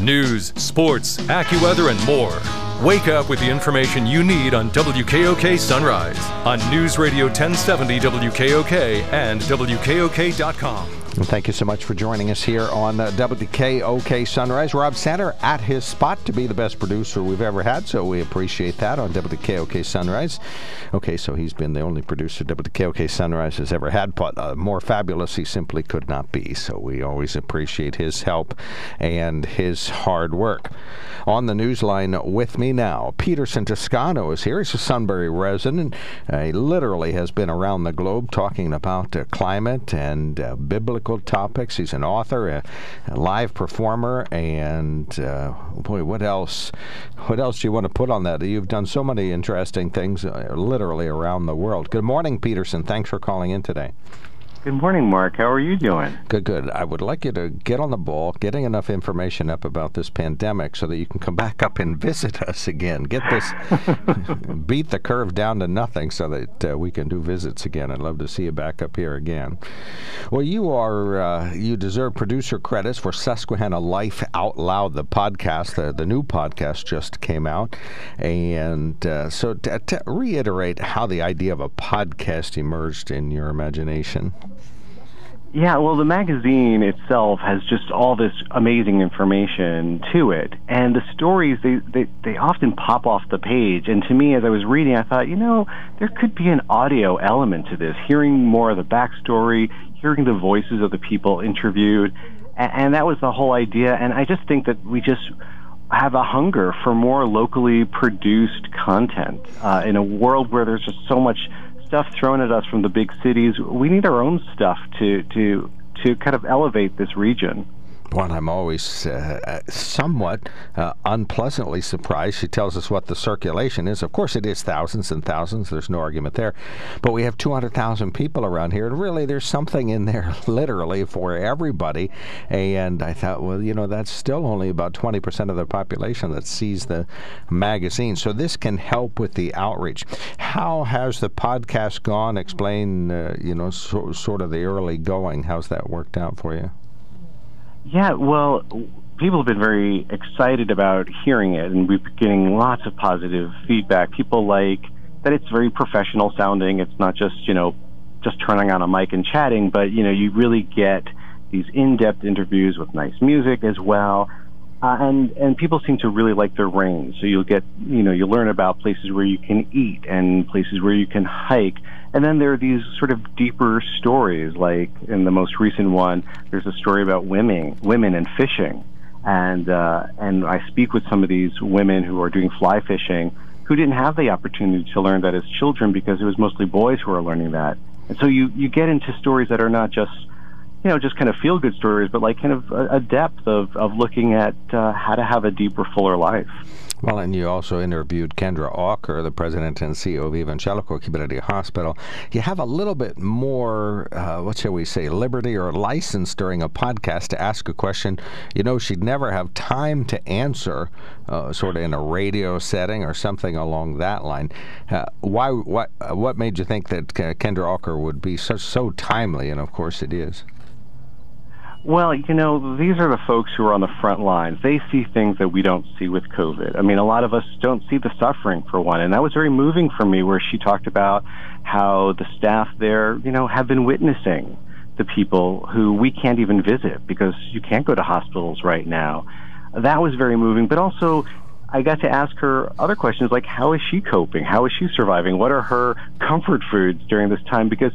News, sports, AccuWeather, and more. Wake up with the information you need on WKOK Sunrise on News Radio 1070 WKOK and WKOK.com. And thank you so much for joining us here on uh, WKOK Sunrise. Rob Sander at his spot to be the best producer we've ever had, so we appreciate that on WKOK Sunrise. Okay, so he's been the only producer WKOK Sunrise has ever had, but uh, more fabulous he simply could not be. So we always appreciate his help and his hard work. On the newsline with me now, Peterson Toscano is here. He's a Sunbury resident. Uh, he literally has been around the globe talking about uh, climate and uh, biblical topics. He's an author, a, a live performer, and uh, boy, what else? What else do you want to put on that? You've done so many interesting things, uh, literally around the world. Good morning, Peterson. Thanks for calling in today. Good morning, Mark. How are you doing? Good, good. I would like you to get on the ball, getting enough information up about this pandemic so that you can come back up and visit us again. Get this, beat the curve down to nothing so that uh, we can do visits again. I'd love to see you back up here again. Well, you are, uh, you deserve producer credits for Susquehanna Life Out Loud, the podcast. The, the new podcast just came out. And uh, so to, to reiterate how the idea of a podcast emerged in your imagination. Yeah, well, the magazine itself has just all this amazing information to it, and the stories they, they they often pop off the page. And to me, as I was reading, I thought, you know, there could be an audio element to this, hearing more of the backstory, hearing the voices of the people interviewed, and, and that was the whole idea. And I just think that we just have a hunger for more locally produced content uh, in a world where there's just so much stuff thrown at us from the big cities. We need our own stuff to to to kind of elevate this region one I'm always uh, uh, somewhat uh, unpleasantly surprised. She tells us what the circulation is. Of course, it is thousands and thousands. There's no argument there. But we have 200,000 people around here, and really, there's something in there, literally, for everybody. And I thought, well, you know, that's still only about 20% of the population that sees the magazine. So this can help with the outreach. How has the podcast gone? Explain, uh, you know, so, sort of the early going. How's that worked out for you? Yeah, well, people have been very excited about hearing it, and we've been getting lots of positive feedback. People like that it's very professional sounding. It's not just, you know, just turning on a mic and chatting, but, you know, you really get these in-depth interviews with nice music as well. Uh, and and people seem to really like their range. So you'll get you know you learn about places where you can eat and places where you can hike, and then there are these sort of deeper stories. Like in the most recent one, there's a story about women women and fishing, and uh, and I speak with some of these women who are doing fly fishing who didn't have the opportunity to learn that as children because it was mostly boys who are learning that. And so you you get into stories that are not just you know, just kind of feel good stories, but like kind of a, a depth of, of looking at uh, how to have a deeper, fuller life. Well, and you also interviewed Kendra Aucker, the president and CEO of Evangelical Community Hospital. You have a little bit more, uh, what shall we say, liberty or license during a podcast to ask a question you know she'd never have time to answer, uh, sort of in a radio setting or something along that line. Uh, why? What? what made you think that Kendra Aucker would be so so timely? And of course, it is. Well, you know, these are the folks who are on the front lines. They see things that we don't see with COVID. I mean, a lot of us don't see the suffering for one, and that was very moving for me where she talked about how the staff there, you know, have been witnessing the people who we can't even visit because you can't go to hospitals right now. That was very moving, but also I got to ask her other questions like how is she coping? How is she surviving? What are her comfort foods during this time? Because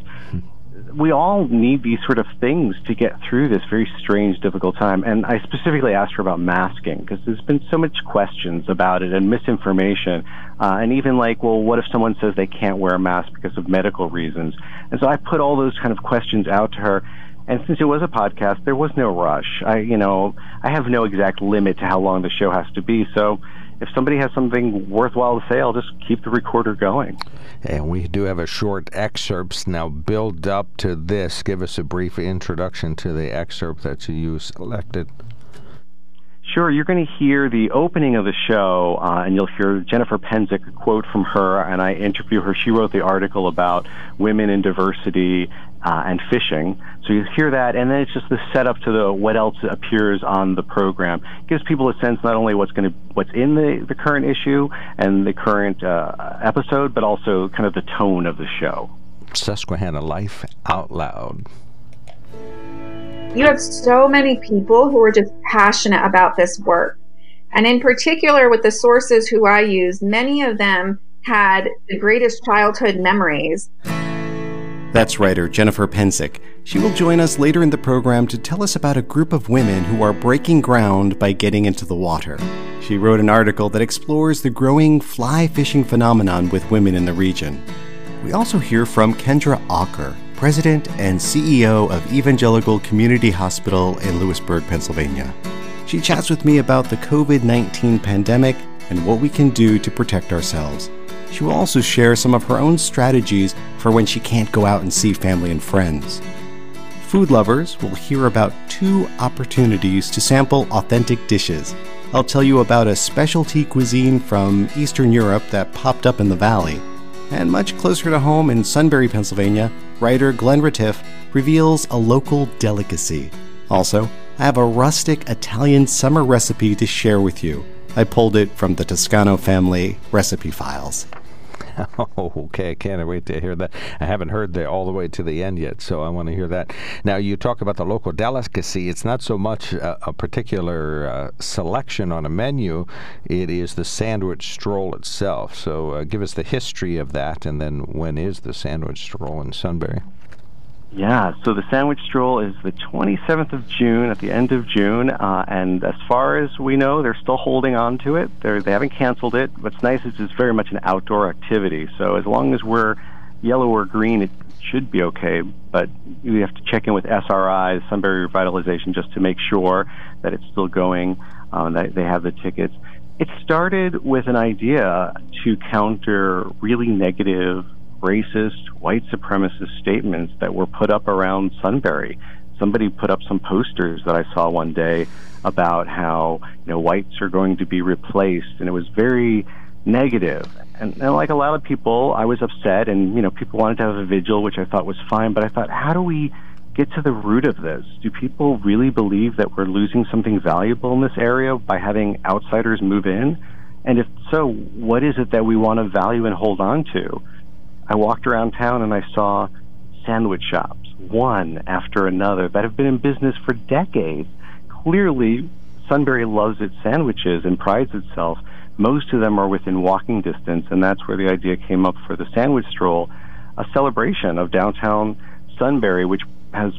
we all need these sort of things to get through this very strange, difficult time. And I specifically asked her about masking because there's been so much questions about it and misinformation. Uh, and even like, well, what if someone says they can't wear a mask because of medical reasons? And so I put all those kind of questions out to her. And since it was a podcast, there was no rush. I, you know, I have no exact limit to how long the show has to be. So if somebody has something worthwhile to say, I'll just keep the recorder going. And we do have a short excerpts now. Build up to this. Give us a brief introduction to the excerpt that you selected. Sure, you're going to hear the opening of the show, uh, and you'll hear Jennifer Penzik, a quote from her, and I interview her. She wrote the article about women in diversity uh, and fishing. So you hear that, and then it's just the setup to the what else appears on the program. It gives people a sense not only what's going to what's in the the current issue and the current uh, episode, but also kind of the tone of the show. Susquehanna Life Out Loud you have so many people who are just passionate about this work. And in particular, with the sources who I use, many of them had the greatest childhood memories. That's writer Jennifer Penzik. She will join us later in the program to tell us about a group of women who are breaking ground by getting into the water. She wrote an article that explores the growing fly fishing phenomenon with women in the region. We also hear from Kendra Aucker, President and CEO of Evangelical Community Hospital in Lewisburg, Pennsylvania. She chats with me about the COVID 19 pandemic and what we can do to protect ourselves. She will also share some of her own strategies for when she can't go out and see family and friends. Food lovers will hear about two opportunities to sample authentic dishes. I'll tell you about a specialty cuisine from Eastern Europe that popped up in the valley and much closer to home in Sunbury, Pennsylvania, writer Glenn Retief reveals a local delicacy. Also, I have a rustic Italian summer recipe to share with you. I pulled it from the Toscano family recipe files. Okay. I can't wait to hear that. I haven't heard the all the way to the end yet, so I want to hear that. Now, you talk about the local delicacy. It's not so much a, a particular uh, selection on a menu, it is the sandwich stroll itself. So, uh, give us the history of that, and then when is the sandwich stroll in Sunbury? Yeah, so the sandwich stroll is the 27th of June at the end of June, uh, and as far as we know, they're still holding on to it. They're, they haven't canceled it. What's nice is it's very much an outdoor activity, so as long as we're yellow or green, it should be okay. But we have to check in with SRI, Sunbury Revitalization, just to make sure that it's still going, um, that they have the tickets. It started with an idea to counter really negative racist, white supremacist statements that were put up around Sunbury. Somebody put up some posters that I saw one day about how you know whites are going to be replaced, and it was very negative. And, and like a lot of people, I was upset, and you know people wanted to have a vigil, which I thought was fine. But I thought, how do we get to the root of this? Do people really believe that we're losing something valuable in this area by having outsiders move in? And if so, what is it that we want to value and hold on to? I walked around town and I saw sandwich shops, one after another, that have been in business for decades. Clearly, Sunbury loves its sandwiches and prides itself. Most of them are within walking distance, and that's where the idea came up for the sandwich stroll, a celebration of downtown Sunbury, which has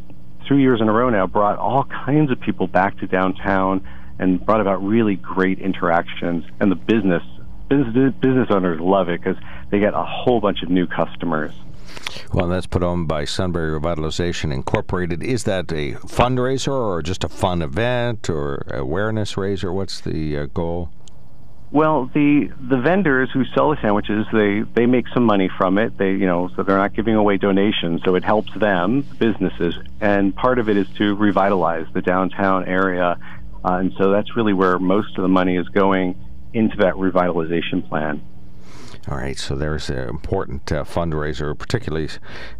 three years in a row now brought all kinds of people back to downtown and brought about really great interactions. And the business business business owners love it because they get a whole bunch of new customers. Well, that's put on by Sunbury Revitalization Incorporated. Is that a fundraiser or just a fun event or awareness raiser? What's the uh, goal? Well, the the vendors who sell the sandwiches, they they make some money from it. They, you know, so they're not giving away donations, so it helps them, businesses, and part of it is to revitalize the downtown area, uh, and so that's really where most of the money is going into that revitalization plan. All right, so there's an important uh, fundraiser, particularly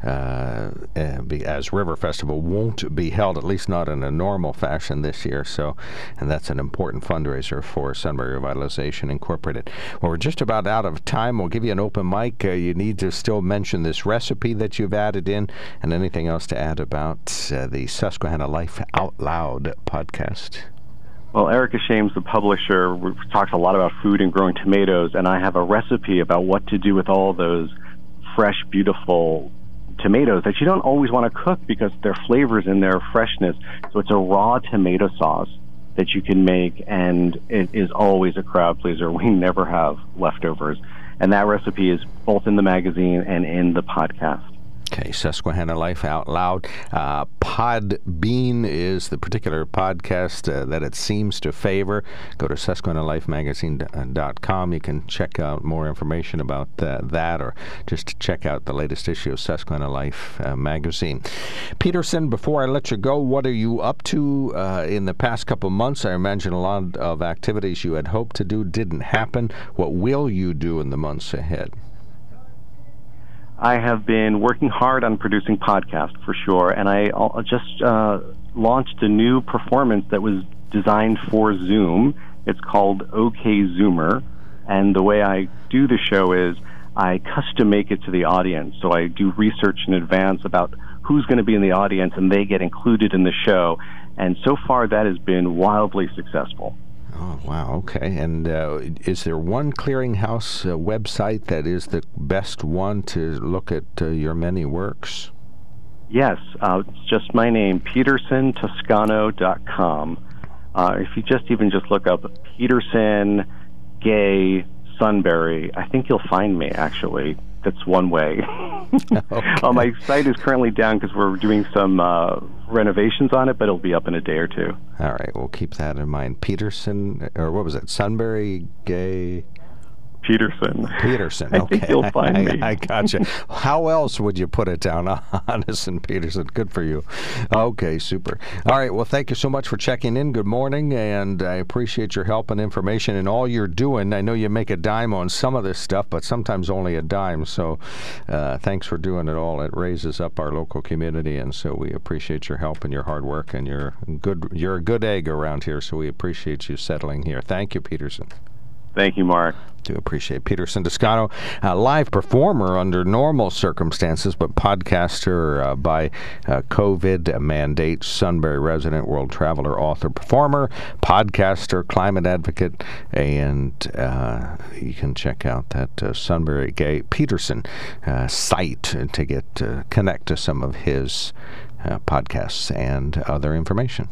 uh, as River Festival won't be held, at least not in a normal fashion this year. So, and that's an important fundraiser for Sunbury Revitalization Incorporated. Well, we're just about out of time. We'll give you an open mic. Uh, you need to still mention this recipe that you've added in, and anything else to add about uh, the Susquehanna Life Out Loud podcast. Well, Erica Shames, the publisher, talks a lot about food and growing tomatoes, and I have a recipe about what to do with all those fresh, beautiful tomatoes that you don't always want to cook because their flavors and their freshness. So it's a raw tomato sauce that you can make, and it is always a crowd pleaser. We never have leftovers. And that recipe is both in the magazine and in the podcast. Okay, Susquehanna Life Out Loud. Uh, Podbean is the particular podcast uh, that it seems to favor. Go to SusquehannaLifeMagazine.com. You can check out more information about uh, that or just check out the latest issue of Susquehanna Life uh, magazine. Peterson, before I let you go, what are you up to uh, in the past couple months? I imagine a lot of activities you had hoped to do didn't happen. What will you do in the months ahead? I have been working hard on producing podcasts for sure, and I just uh, launched a new performance that was designed for Zoom. It's called OK Zoomer, and the way I do the show is I custom make it to the audience. So I do research in advance about who's going to be in the audience, and they get included in the show. And so far, that has been wildly successful. Oh, wow. Okay. And uh, is there one clearinghouse uh, website that is the best one to look at uh, your many works? Yes. Uh, it's just my name, petersontoscano.com. Uh, if you just even just look up Peterson Gay Sunbury, I think you'll find me, actually that's one way. okay. uh, my site is currently down because we're doing some uh, renovations on it, but it'll be up in a day or two. All right, we'll keep that in mind. Peterson, or what was it? Sunbury Gay. Peterson. Peterson. I okay. think you'll find I, me. I, I gotcha. How else would you put it down? Honest Peterson. Good for you. Okay, super. All right. Well, thank you so much for checking in. Good morning, and I appreciate your help and information and all you're doing. I know you make a dime on some of this stuff, but sometimes only a dime. So, uh, thanks for doing it all. It raises up our local community, and so we appreciate your help and your hard work. And you're good. You're a good egg around here, so we appreciate you settling here. Thank you, Peterson. Thank you, Mark. Do appreciate Peterson Toscano, a live performer under normal circumstances, but podcaster uh, by uh, COVID mandate, Sunbury resident, world traveler, author, performer, podcaster, climate advocate, and uh, you can check out that uh, Sunbury Gay Peterson uh, site to get connect to some of his podcasts and other information.